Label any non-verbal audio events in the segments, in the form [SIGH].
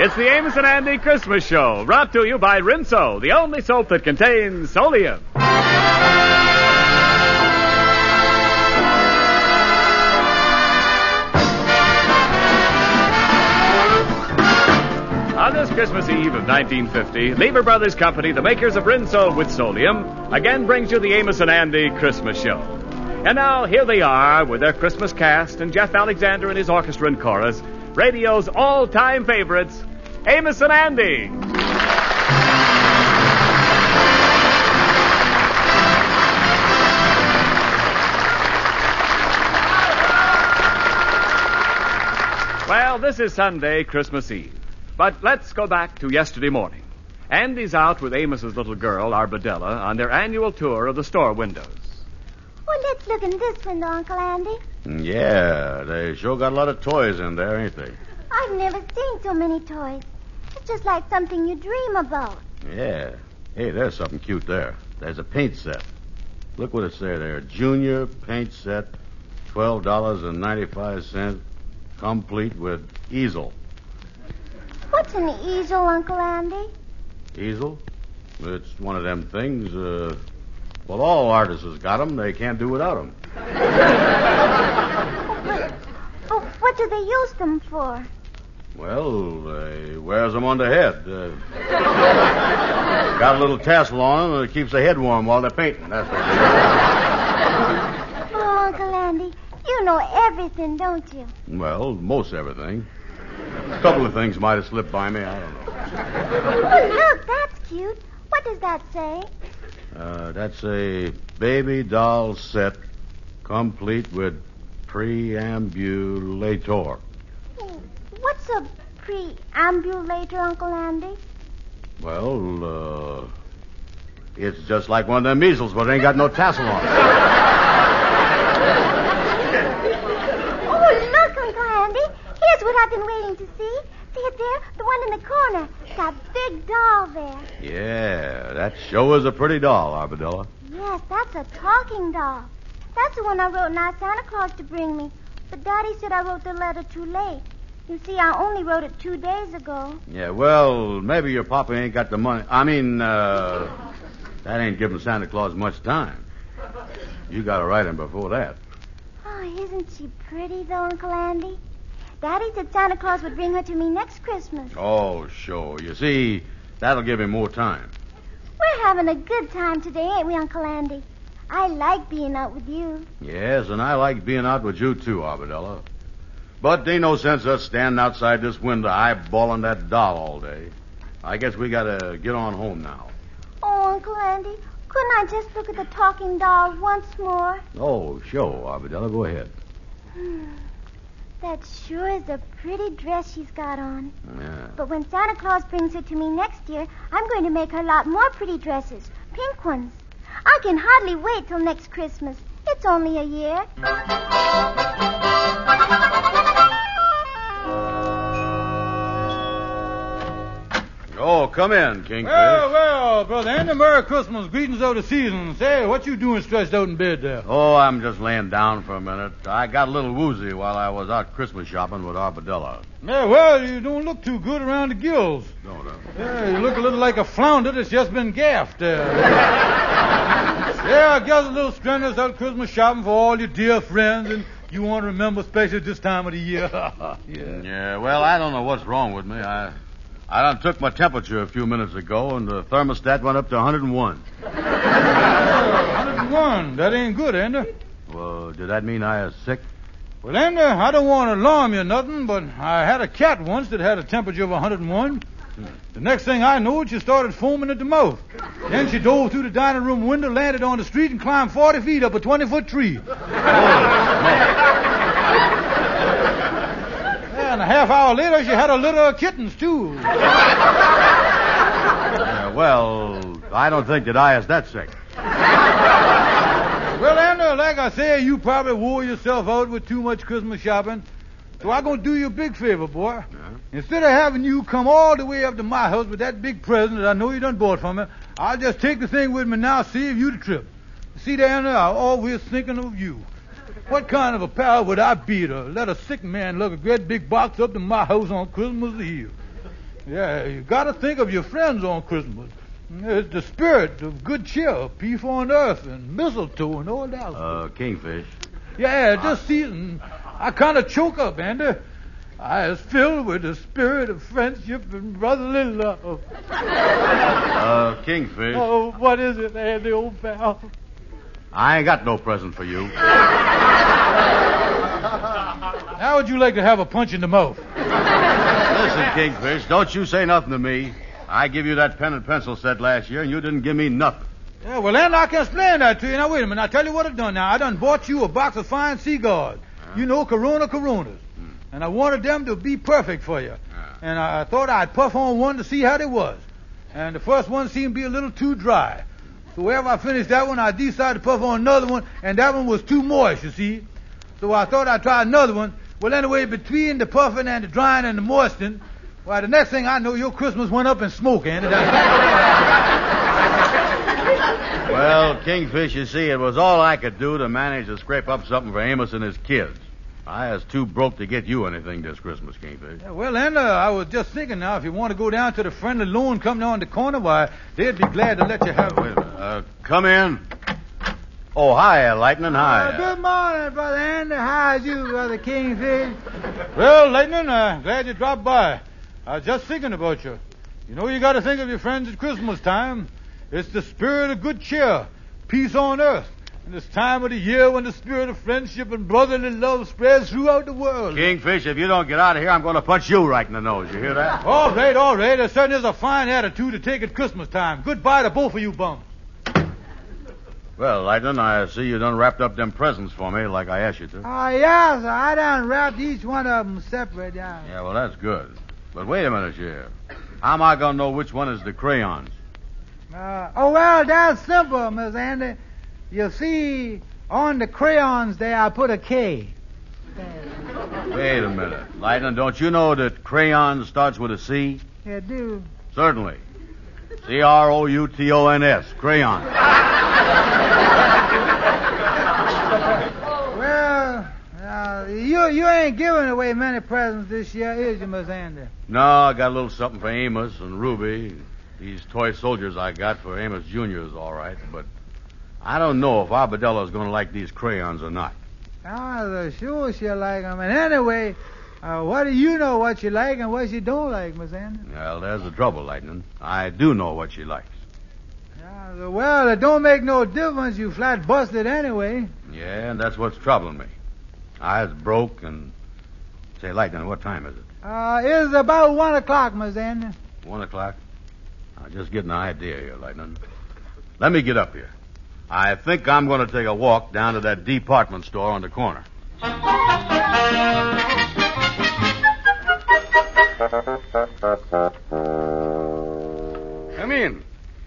It's the Amos and Andy Christmas Show, brought to you by Rinso, the only soap that contains solium. On this Christmas Eve of 1950, Lever Brothers Company, the makers of Rinso with Solium, again brings you the Amos and Andy Christmas Show. And now, here they are with their Christmas cast and Jeff Alexander and his orchestra and chorus, radio's all-time favorites, Amos and Andy. Well, this is Sunday, Christmas Eve. But let's go back to yesterday morning. Andy's out with Amos's little girl, Arbadella, on their annual tour of the store windows. Well, let's look in this window, Uncle Andy. Yeah, they sure got a lot of toys in there, ain't they? I've never seen so many toys. It's just like something you dream about. Yeah. Hey, there's something cute there. There's a paint set. Look what it's there there. Junior paint set, twelve dollars and ninety-five cents, complete with easel. What's an easel, Uncle Andy? Easel? It's one of them things. Uh, well, all artists has got 'em. They can't do without 'em. Oh, what do they use them for? Well, they wears them on the head. Uh, got a little tassel on 'em that keeps the head warm while they're painting. That's what they Oh, Uncle Andy, you know everything, don't you? Well, most everything. A couple of things might have slipped by me. I don't know. Oh, look, that's cute. What does that say? Uh, that's a baby doll set, complete with preambulator. What's a preambulator, Uncle Andy? Well, uh, it's just like one of them measles, but it ain't got no tassel on it. [LAUGHS] Oh, look, Uncle Andy. Here's what I've been waiting to see. See it there? The one in the corner. That big doll there. Yeah, that sure is a pretty doll, Arbadella. Yes, that's a talking doll. That's the one I wrote and asked Santa Claus to bring me. But Daddy said I wrote the letter too late. You see, I only wrote it two days ago. Yeah, well, maybe your papa ain't got the money. I mean, uh, that ain't giving Santa Claus much time. You gotta write him before that. Oh, isn't she pretty, though, Uncle Andy? Daddy said Santa Claus would bring her to me next Christmas. Oh, sure. You see, that'll give him more time. We're having a good time today, ain't we, Uncle Andy? I like being out with you. Yes, and I like being out with you too, Arbadella. But there ain't no sense us standing outside this window eyeballing that doll all day. I guess we gotta get on home now. Oh, Uncle Andy, couldn't I just look at the talking doll once more? Oh, sure, Arbadella. Go ahead. Hmm, that sure is a pretty dress she's got on. Yeah. But when Santa Claus brings her to me next year, I'm going to make her a lot more pretty dresses. Pink ones. I can hardly wait till next Christmas. It's only a year. Oh, come in, Kingfish. Well, well, brother and a Merry Christmas. Greetings of the season. Say, what you doing stretched out in bed there? Oh, I'm just laying down for a minute. I got a little woozy while I was out Christmas shopping with Arbadella. Yeah, well, you don't look too good around the gills. Don't I? Yeah, you look a little like a flounder that's just been gaffed. Uh, [LAUGHS] yeah, I guess a little strenuous out Christmas shopping for all your dear friends and you want to remember, especially this time of the year. [LAUGHS] yeah. Yeah, well, I don't know what's wrong with me. I I done took my temperature a few minutes ago, and the thermostat went up to 101. 101. That ain't good, Ender. Well, did that mean I was sick? Well, Ender, I don't want to alarm you or nothing, but I had a cat once that had a temperature of 101. The next thing I knew, she started foaming at the mouth. Then she dove through the dining room window, landed on the street, and climbed 40 feet up a 20 foot tree. Yeah, and a half hour later, she had a litter of kittens, too. Well, I don't think that I is that sick. Well, Andy, like I say, you probably wore yourself out with too much Christmas shopping. So I'm going to do you a big favor, boy. Instead of having you come all the way up to my house with that big present that I know you done bought for me, I'll just take the thing with me now, save you the trip. See, Andy, I'm always thinking of you. What kind of a pal would I be to let a sick man lug a great big box up to my house on Christmas Eve? Yeah, you gotta think of your friends on Christmas. It's the spirit of good cheer, peace on earth, and mistletoe and all that. Uh, Kingfish. Yeah, this season, I kind of choke up, Andy. I is filled with the spirit of friendship and brotherly love. Uh, Kingfish. Oh, what is it, Andy, old pal? I ain't got no present for you. [LAUGHS] How would you like to have a punch in the mouth? Listen, Kingfish, don't you say nothing to me. I give you that pen and pencil set last year, and you didn't give me nothing. Yeah, well, then I can explain that to you. Now, wait a minute. I'll tell you what I've done now. I done bought you a box of fine cigars. You know, Corona Coronas. Mm. And I wanted them to be perfect for you. And I, I thought I'd puff on one to see how they was. And the first one seemed to be a little too dry. So wherever I finished that one, I decided to puff on another one, and that one was too moist, you see. So I thought I'd try another one. Well, anyway, between the puffing and the drying and the moistening, why, the next thing I know, your Christmas went up in smoke, Andy. [LAUGHS] Well, Kingfish, you see, it was all I could do to manage to scrape up something for Amos and his kids. I was too broke to get you anything this Christmas, Kingfish. Yeah, well, Andy, I was just thinking now, if you want to go down to the friendly loan company on the corner, why, they'd be glad to let you have Wait a minute. Uh, come in. Oh, hi, Lightning. Hi. Uh, good morning, Brother Andy. How's you, Brother Kingfish? Well, Lightning, uh, glad you dropped by. I was just thinking about you. You know, you got to think of your friends at Christmas time. It's the spirit of good cheer, peace on earth. And this time of the year when the spirit of friendship and brotherly love spreads throughout the world. Kingfish, if you don't get out of here, I'm going to punch you right in the nose. You hear that? All right, all right. There certainly is a fine attitude to take at Christmas time. Goodbye to both of you bums. Well, Lightning, I see you done wrapped up them presents for me like I asked you to. Oh, yeah, sir. I done wrapped each one of them separate. Yeah. Yeah, well, that's good. But wait a minute here. How am I going to know which one is the crayons? Uh, oh, well, that's simple, Miss Andy. You see, on the crayons there, I put a K. Wait a minute. Lightning, don't you know that crayon starts with a C? You do. Certainly. C R O U T O N S. Crayon. [LAUGHS] Well, uh, you you ain't giving away many presents this year, is you, Miss Andy? No, I got a little something for Amos and Ruby. These toy soldiers I got for Amos Jr. is all right, but I don't know if Arbadella's going to like these crayons or not. Oh, the sure she'll like 'em. And anyway, uh, what do you know what she like and what she don't like, Miss Andy? Well, there's the trouble, Lightning. I do know what she likes. Uh, well, it don't make no difference. You flat busted anyway. Yeah, and that's what's troubling me. I was broke and. Say, Lightning, what time is it? Uh, it's about one o'clock, Miss Andy. One o'clock? I'm just getting an idea here, Lightning. Let me get up here. I think I'm going to take a walk down to that department store on the corner. Come in.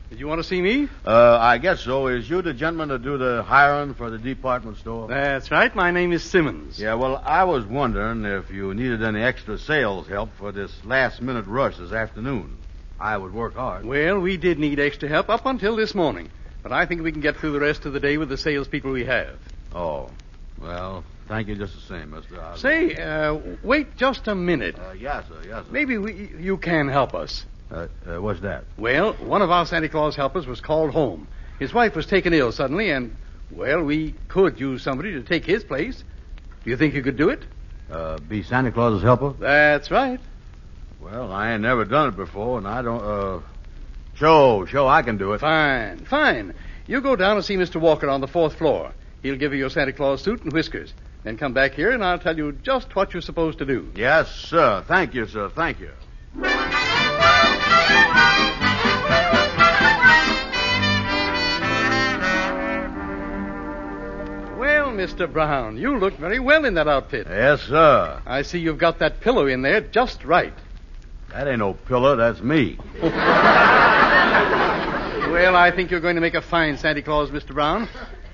Did you want to see me? Uh, I guess so. Is you the gentleman to do the hiring for the department store? That's right. My name is Simmons. Yeah, well, I was wondering if you needed any extra sales help for this last minute rush this afternoon. I would work hard. Well, we did need extra help up until this morning, but I think we can get through the rest of the day with the salespeople we have. Oh, well, thank you just the same, Mister. I'll- Say, uh, wait just a minute. Uh, yes, sir, yes, sir. Maybe we, you can help us. Uh, uh, what's that? Well, one of our Santa Claus helpers was called home. His wife was taken ill suddenly, and, well, we could use somebody to take his place. Do you think you could do it? Uh, be Santa Claus's helper? That's right. Well, I ain't never done it before, and I don't, uh. Show, show, I can do it. Fine, fine. You go down and see Mr. Walker on the fourth floor. He'll give you your Santa Claus suit and whiskers. Then come back here and I'll tell you just what you're supposed to do. Yes, sir. Thank you, sir. Thank you. Well, Mr. Brown, you look very well in that outfit. Yes, sir. I see you've got that pillow in there just right. That ain't no pillow, that's me. [LAUGHS] Well, I think you're going to make a fine Santa Claus, Mr. Brown.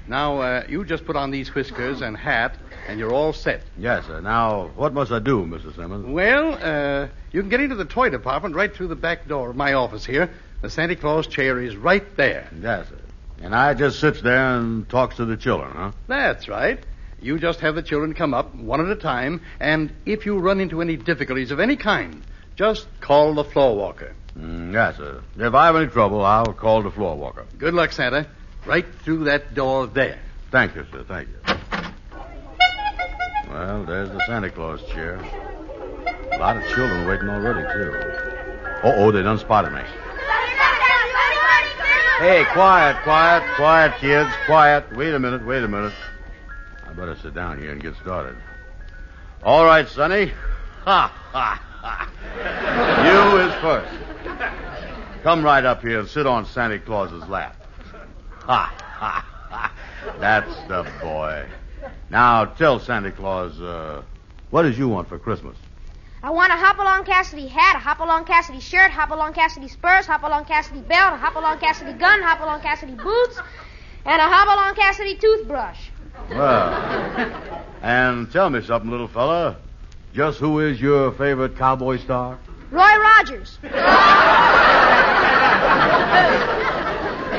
Now, uh, you just put on these whiskers and hat, and you're all set. Yes, sir. Now, what must I do, Mr. Simmons? Well, uh, you can get into the toy department right through the back door of my office here. The Santa Claus chair is right there. Yes, sir. And I just sits there and talks to the children, huh? That's right. You just have the children come up one at a time, and if you run into any difficulties of any kind, just call the floor walker. Mm, yes, sir. If I have any trouble, I'll call the floor walker. Good luck, Santa. Right through that door there. Thank you, sir. Thank you. Well, there's the Santa Claus chair. A lot of children waiting already, too. Uh oh, they done spotted me. Hey, quiet, quiet, quiet, kids, quiet. Wait a minute, wait a minute. I better sit down here and get started. All right, Sonny. Ha, ha. [LAUGHS] You is first. Come right up here and sit on Santa Claus's lap. Ha, ha, ha. That's the boy. Now, tell Santa Claus, uh, what does you want for Christmas? I want a Hopalong Cassidy hat, a Hopalong Cassidy shirt, a Hopalong Cassidy spurs, a Hopalong Cassidy belt, a Hopalong Cassidy gun, a Hopalong Cassidy boots, and a Hopalong Cassidy toothbrush. Well, and tell me something, little fella. Just who is your favorite cowboy star? Roy Rogers. [LAUGHS]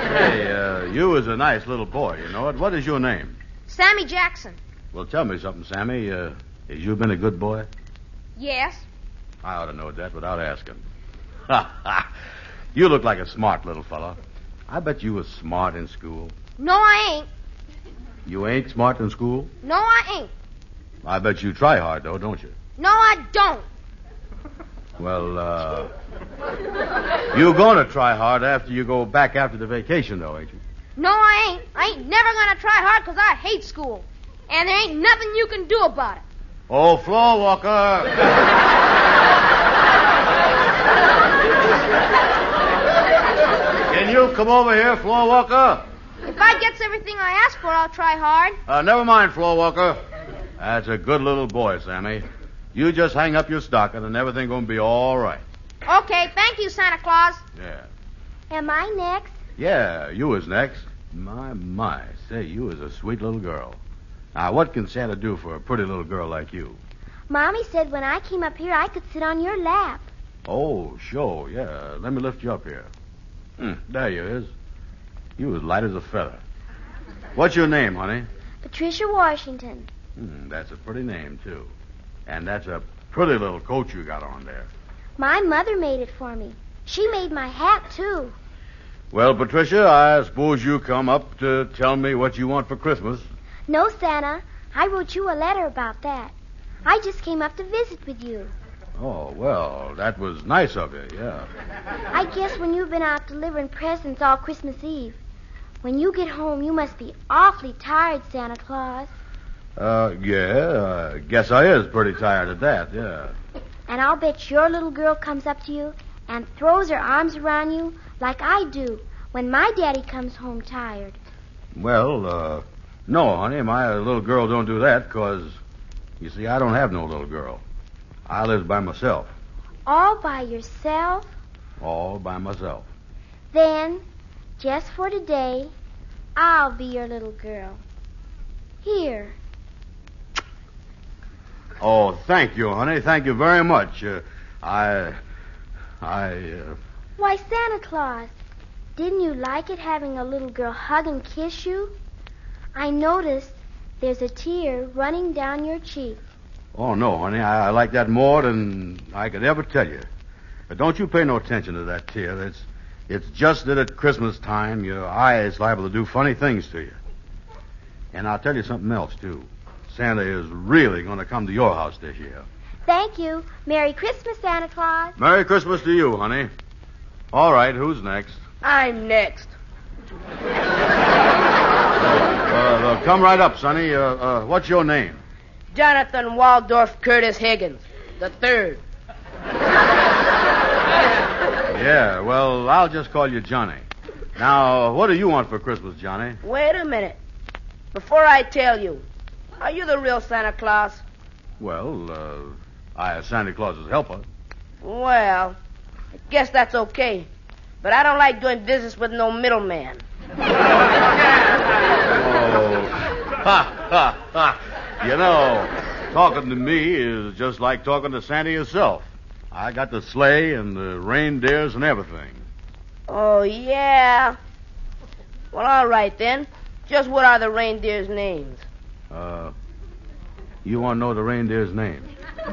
Hey, uh, you is a nice little boy, you know it. What is your name? Sammy Jackson. Well, tell me something, Sammy. Uh, has you been a good boy? Yes. I ought to know that without asking. Ha [LAUGHS] ha! You look like a smart little fella. I bet you was smart in school. No, I ain't. You ain't smart in school? No, I ain't. I bet you try hard, though, don't you? No, I don't. Well, uh. You gonna try hard after you go back after the vacation, though, ain't you? No, I ain't. I ain't never gonna try hard 'cause I hate school. And there ain't nothing you can do about it. Oh, floor walker! Can you come over here, floor walker? If I gets everything I ask for, I'll try hard. Uh, never mind, floor walker. That's a good little boy, Sammy. You just hang up your stocking and everything gonna be all right. Okay, thank you, Santa Claus. Yeah. Am I next? Yeah, you was next. My, my. Say, you is a sweet little girl. Now, what can Santa do for a pretty little girl like you? Mommy said when I came up here I could sit on your lap. Oh, sure, yeah. Let me lift you up here. Hmm, there you is. You as light as a feather. What's your name, honey? Patricia Washington. Hmm, that's a pretty name, too. And that's a pretty little coat you got on there. My mother made it for me. She made my hat, too. Well, Patricia, I suppose you come up to tell me what you want for Christmas. No, Santa. I wrote you a letter about that. I just came up to visit with you. Oh, well, that was nice of you, yeah. I guess when you've been out delivering presents all Christmas Eve, when you get home, you must be awfully tired, Santa Claus. Uh, yeah, I guess I is pretty tired of that, yeah. And I'll bet your little girl comes up to you and throws her arms around you like I do when my daddy comes home tired. Well, uh, no, honey, my little girl don't do that, 'cause you see, I don't have no little girl. I live by myself, All by yourself? all by myself. Then, just for today, I'll be your little girl. Here. Oh, thank you, honey. Thank you very much. Uh, I, I, uh, Why, Santa Claus, didn't you like it having a little girl hug and kiss you? I noticed there's a tear running down your cheek. oh no, honey, I, I like that more than I could ever tell you. But don't you pay no attention to that tear. It's, it's just that at Christmas time, your eye is liable to do funny things to you. And I'll tell you something else too. Santa is really going to come to your house this year. Thank you. Merry Christmas, Santa Claus. Merry Christmas to you, honey. All right, who's next? I'm next. Uh, uh, come right up, Sonny. Uh, uh, what's your name? Jonathan Waldorf Curtis Higgins, the third. Yeah, well, I'll just call you Johnny. Now, what do you want for Christmas, Johnny? Wait a minute. Before I tell you, are you the real Santa Claus? Well, uh, I am Santa Claus's helper. Well, I guess that's okay. But I don't like doing business with no middleman. Oh, ha, ha, ha. You know, talking to me is just like talking to Santa yourself. I got the sleigh and the reindeers and everything. Oh, yeah. Well, all right then. Just what are the reindeers' names? Uh, you want to know the reindeer's names?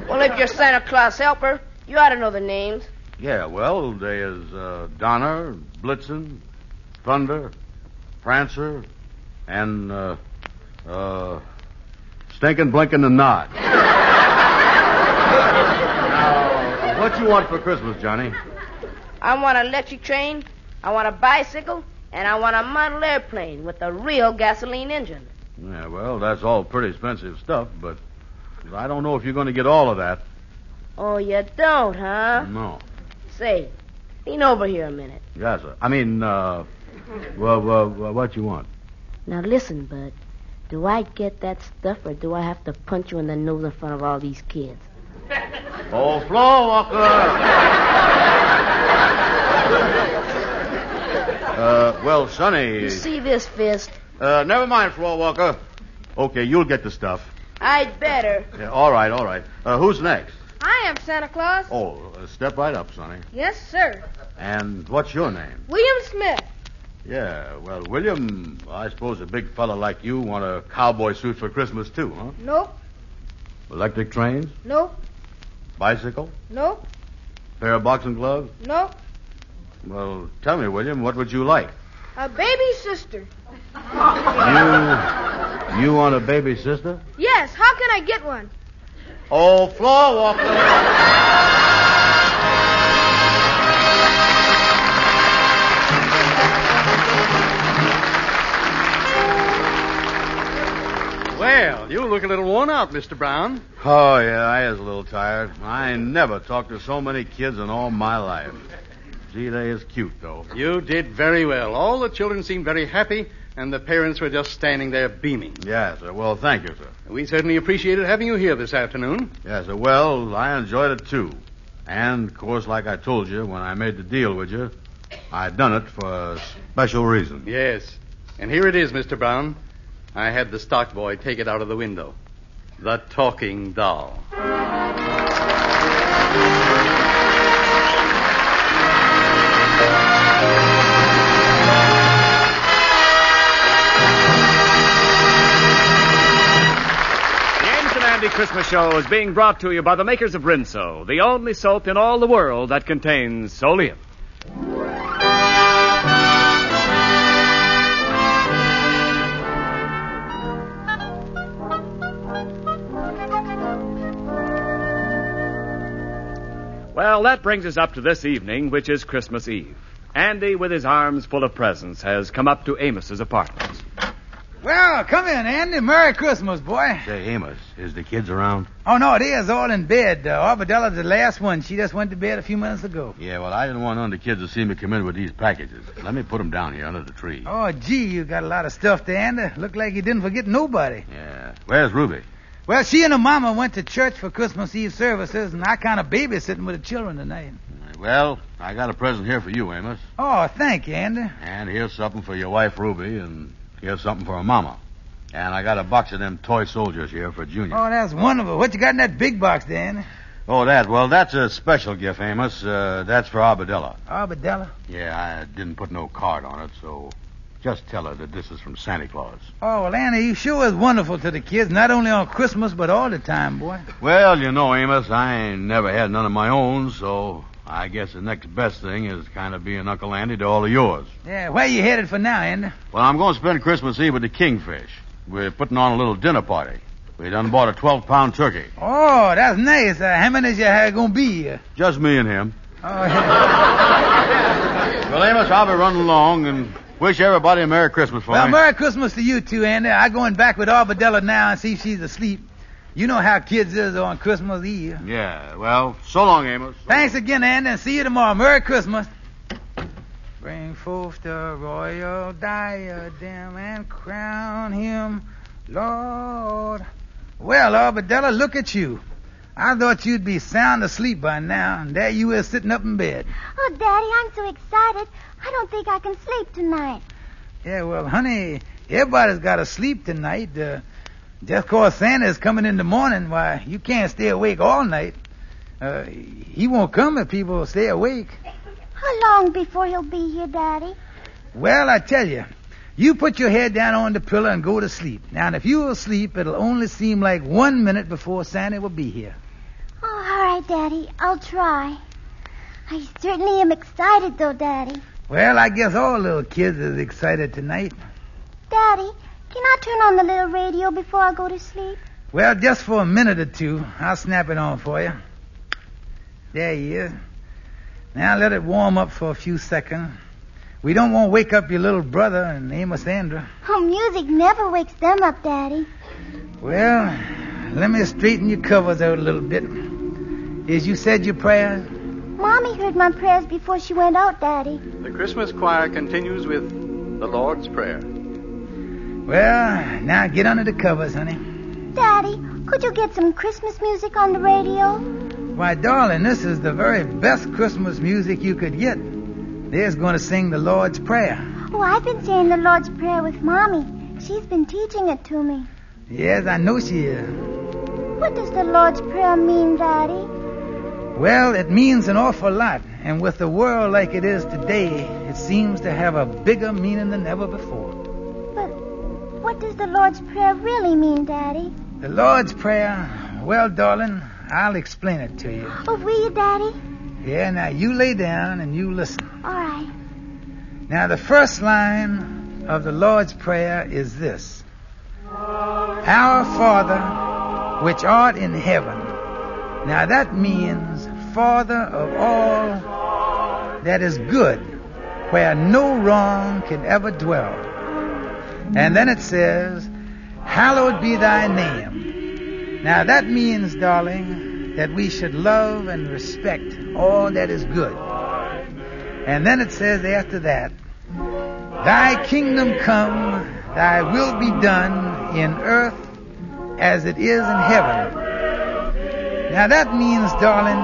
Well, if you're Santa Claus helper, you ought to know the names. Yeah, well, there's uh, Donner, Blitzen, Thunder, Prancer, and uh, uh, Stinking, Blinking, and Nod. now, what you want for Christmas, Johnny? I want an electric train, I want a bicycle, and I want a model airplane with a real gasoline engine. Yeah, well, that's all pretty expensive stuff, but I don't know if you're going to get all of that. Oh, you don't, huh? No. Say, lean over here a minute. Yes, sir. I mean, uh, well, well, well, what you want? Now listen, Bud. Do I get that stuff, or do I have to punch you in the nose in front of all these kids? [LAUGHS] Oh, floor walker. [LAUGHS] uh, well, Sonny. You see this fist? Uh, never mind, floor walker. Okay, you'll get the stuff. I'd better. Yeah, all right, all right. Uh, who's next? I am Santa Claus. Oh, uh, step right up, Sonny. Yes, sir. And what's your name? William Smith. Yeah, well, William, I suppose a big fella like you want a cowboy suit for Christmas, too, huh? Nope. Electric trains? Nope. Bicycle? Nope. Pair of boxing gloves? Nope. Well, tell me, William, what would you like? A baby sister. You, you want a baby sister? Yes. How can I get one? Oh, floor walker. Well, you look a little worn out, Mr. Brown. Oh, yeah, I is a little tired. I never talked to so many kids in all my life. Gee, they is cute, though. You did very well. All the children seemed very happy, and the parents were just standing there beaming. Yes, sir. Well, thank you, sir. We certainly appreciated having you here this afternoon. Yes, sir. Well, I enjoyed it, too. And, of course, like I told you when I made the deal with you, I'd done it for a special reason. Yes. And here it is, Mr. Brown. I had the stock boy take it out of the window. The talking doll. Christmas Show is being brought to you by the makers of Rinso, the only soap in all the world that contains solium. Well, that brings us up to this evening, which is Christmas Eve. Andy, with his arms full of presents, has come up to Amos's apartment. Well, come in, Andy. Merry Christmas, boy. Say, Amos, is the kids around? Oh, no, it is all in bed. Uh, Arbadella's the last one. She just went to bed a few minutes ago. Yeah, well, I didn't want none of the kids to see me come in with these packages. Let me put them down here under the tree. Oh, gee, you got a lot of stuff there, Andy. Look like you didn't forget nobody. Yeah. Where's Ruby? Well, she and her mama went to church for Christmas Eve services, and I kind of babysitting with the children tonight. Well, I got a present here for you, Amos. Oh, thank you, Andy. And here's something for your wife, Ruby, and here's something for her mama. And I got a box of them toy soldiers here for Junior. Oh, that's wonderful. What you got in that big box Andy? Oh, that. Well, that's a special gift, Amos. Uh, that's for Arbadella. Arbadella? Yeah, I didn't put no card on it, so just tell her that this is from Santa Claus. Oh, well, Andy, you sure is wonderful to the kids, not only on Christmas, but all the time, boy. Well, you know, Amos, I ain't never had none of my own, so I guess the next best thing is kind of being Uncle Andy to all of yours. Yeah, where you headed for now, Andy? Well, I'm going to spend Christmas Eve with the Kingfish. We're putting on a little dinner party. We done bought a 12 pound turkey. Oh, that's nice. Uh, how many is you uh, gonna be? Uh, Just me and him. oh, yeah. [LAUGHS] Well, Amos, I'll be running along and wish everybody a Merry Christmas for well, me. Merry Christmas to you too, Andy. I'm going back with Arbadella now and see if she's asleep. You know how kids is on Christmas Eve. Yeah, well, so long, Amos. Thanks again, Andy, and see you tomorrow. Merry Christmas. Bring forth the royal diadem and crown him Lord. Well, Arbadella, look at you. I thought you'd be sound asleep by now, and there you is sitting up in bed. Oh, Daddy, I'm so excited. I don't think I can sleep tonight. Yeah, well, honey, everybody's got to sleep tonight. Uh, just 'cause Santa's coming in the morning, why, you can't stay awake all night. Uh, he won't come if people stay awake. How long before he'll be here, Daddy? Well, I tell you, you put your head down on the pillow and go to sleep. Now, and if you're asleep, it'll only seem like one minute before Santa will be here. Oh, all right, Daddy. I'll try. I certainly am excited, though, Daddy. Well, I guess all little kids is excited tonight. Daddy, can I turn on the little radio before I go to sleep? Well, just for a minute or two, I'll snap it on for you. There he is. Now let it warm up for a few seconds. We don't want to wake up your little brother and Amos Andrew. Oh, music never wakes them up, Daddy. Well, let me straighten your covers out a little bit. Is you said your prayers? Mommy heard my prayers before she went out, Daddy. The Christmas choir continues with the Lord's Prayer. Well, now get under the covers, honey. Daddy, could you get some Christmas music on the radio? Why, darling, this is the very best Christmas music you could get. There's going to sing the Lord's Prayer. Oh, I've been saying the Lord's Prayer with Mommy. She's been teaching it to me. Yes, I know she is. What does the Lord's Prayer mean, Daddy? Well, it means an awful lot, and with the world like it is today, it seems to have a bigger meaning than ever before. What does the Lord's Prayer really mean, Daddy? The Lord's Prayer, well, darling, I'll explain it to you. Oh, will you, Daddy? Yeah, now you lay down and you listen. All right. Now, the first line of the Lord's Prayer is this Our Father, which art in heaven. Now, that means Father of all that is good, where no wrong can ever dwell. And then it says, Hallowed be thy name. Now, that means, darling, that we should love and respect all that is good. And then it says after that, Thy kingdom come, thy will be done in earth as it is in heaven. Now that means, darling,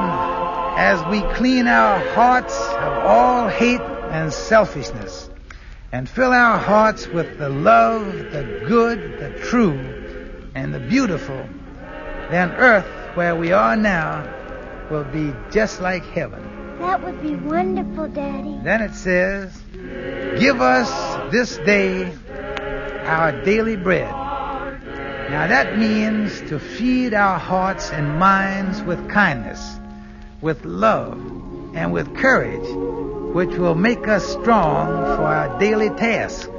as we clean our hearts of all hate and selfishness and fill our hearts with the love, the good, the true, and the beautiful, then earth where we are now will be just like heaven. That would be wonderful, Daddy. Then it says, Give us this day our daily bread. Now that means to feed our hearts and minds with kindness, with love, and with courage, which will make us strong for our daily task.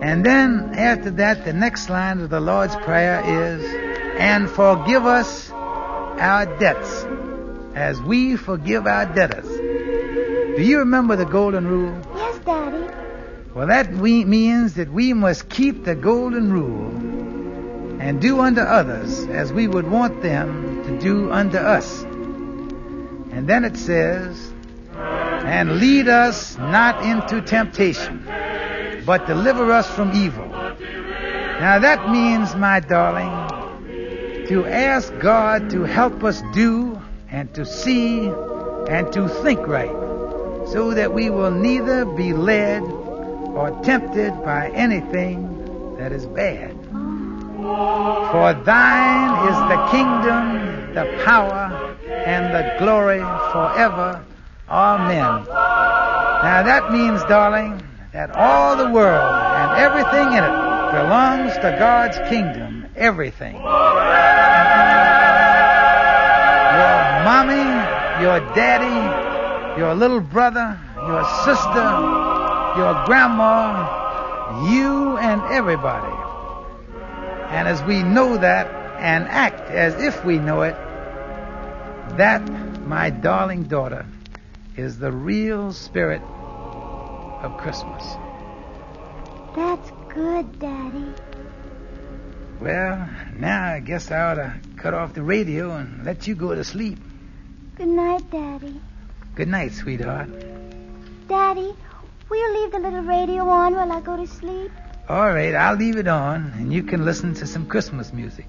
And then after that, the next line of the Lord's Prayer is, And forgive us our debts as we forgive our debtors. Do you remember the golden rule? Yes, Daddy. Well, that we means that we must keep the golden rule and do unto others as we would want them to do unto us. And then it says, and lead us not into temptation, but deliver us from evil. Now that means, my darling, to ask God to help us do and to see and to think right, so that we will neither be led or tempted by anything that is bad. For thine is the kingdom, the power, and the glory forever. Amen. Now that means, darling, that all the world and everything in it belongs to God's kingdom. Everything. Your mommy, your daddy, your little brother, your sister, your grandma, you and everybody. And as we know that and act as if we know it, that, my darling daughter, is the real spirit of Christmas. That's good, Daddy. Well, now I guess I ought to cut off the radio and let you go to sleep. Good night, Daddy. Good night, sweetheart. Daddy, will you leave the little radio on while I go to sleep? All right, I'll leave it on, and you can listen to some Christmas music.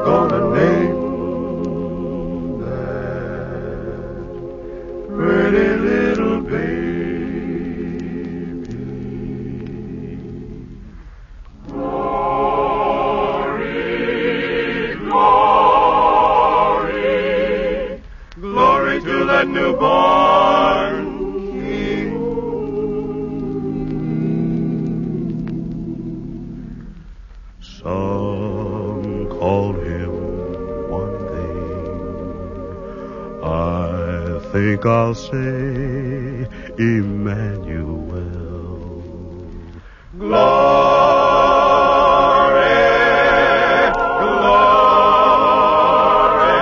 Gonna name say Emmanuel. Glory, glory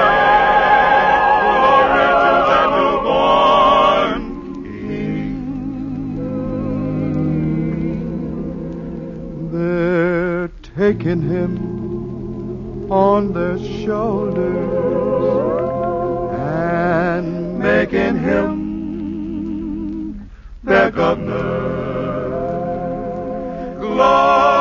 glory to that newborn King. They're taking him on their shoulders and making him their governor. Glory,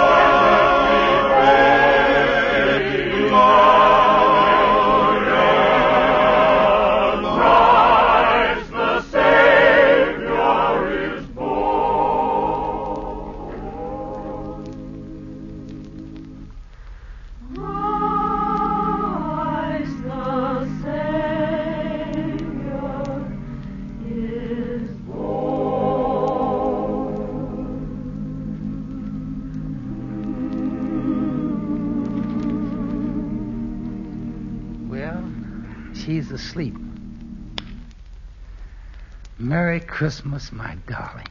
asleep. Merry Christmas, my darling.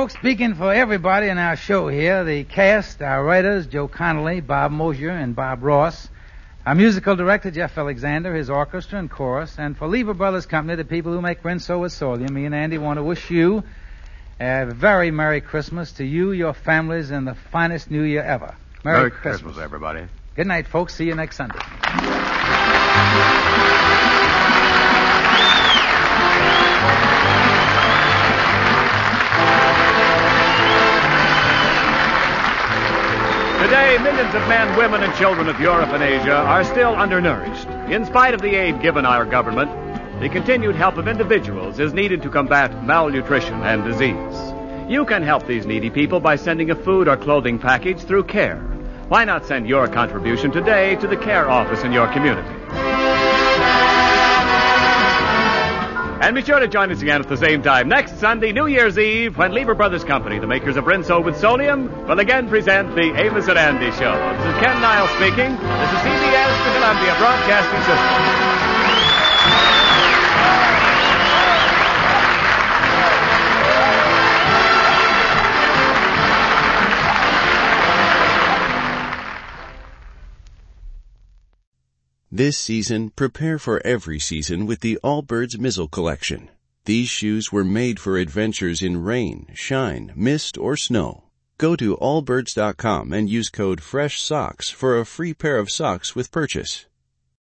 Folks, speaking for everybody in our show here, the cast, our writers, Joe Connelly, Bob Mosher, and Bob Ross, our musical director, Jeff Alexander, his orchestra and chorus, and for Lever Brothers Company, the people who make Rinso with Solium, me and Andy want to wish you a very Merry Christmas to you, your families, and the finest New Year ever. Merry Christmas, everybody. Good night, folks. See you next Sunday. Millions of men, women, and children of Europe and Asia are still undernourished. In spite of the aid given our government, the continued help of individuals is needed to combat malnutrition and disease. You can help these needy people by sending a food or clothing package through CARE. Why not send your contribution today to the CARE office in your community? And be sure to join us again at the same time next Sunday, New Year's Eve, when Lever Brothers Company, the makers of Rinso with Solium, will again present the Amos and Andy Show. This is Ken Niles speaking. This is CBS, the Columbia Broadcasting System. This season, prepare for every season with the Allbirds Mizzle Collection. These shoes were made for adventures in rain, shine, mist, or snow. Go to allbirds.com and use code FRESHSOCKS for a free pair of socks with purchase.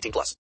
18 plus.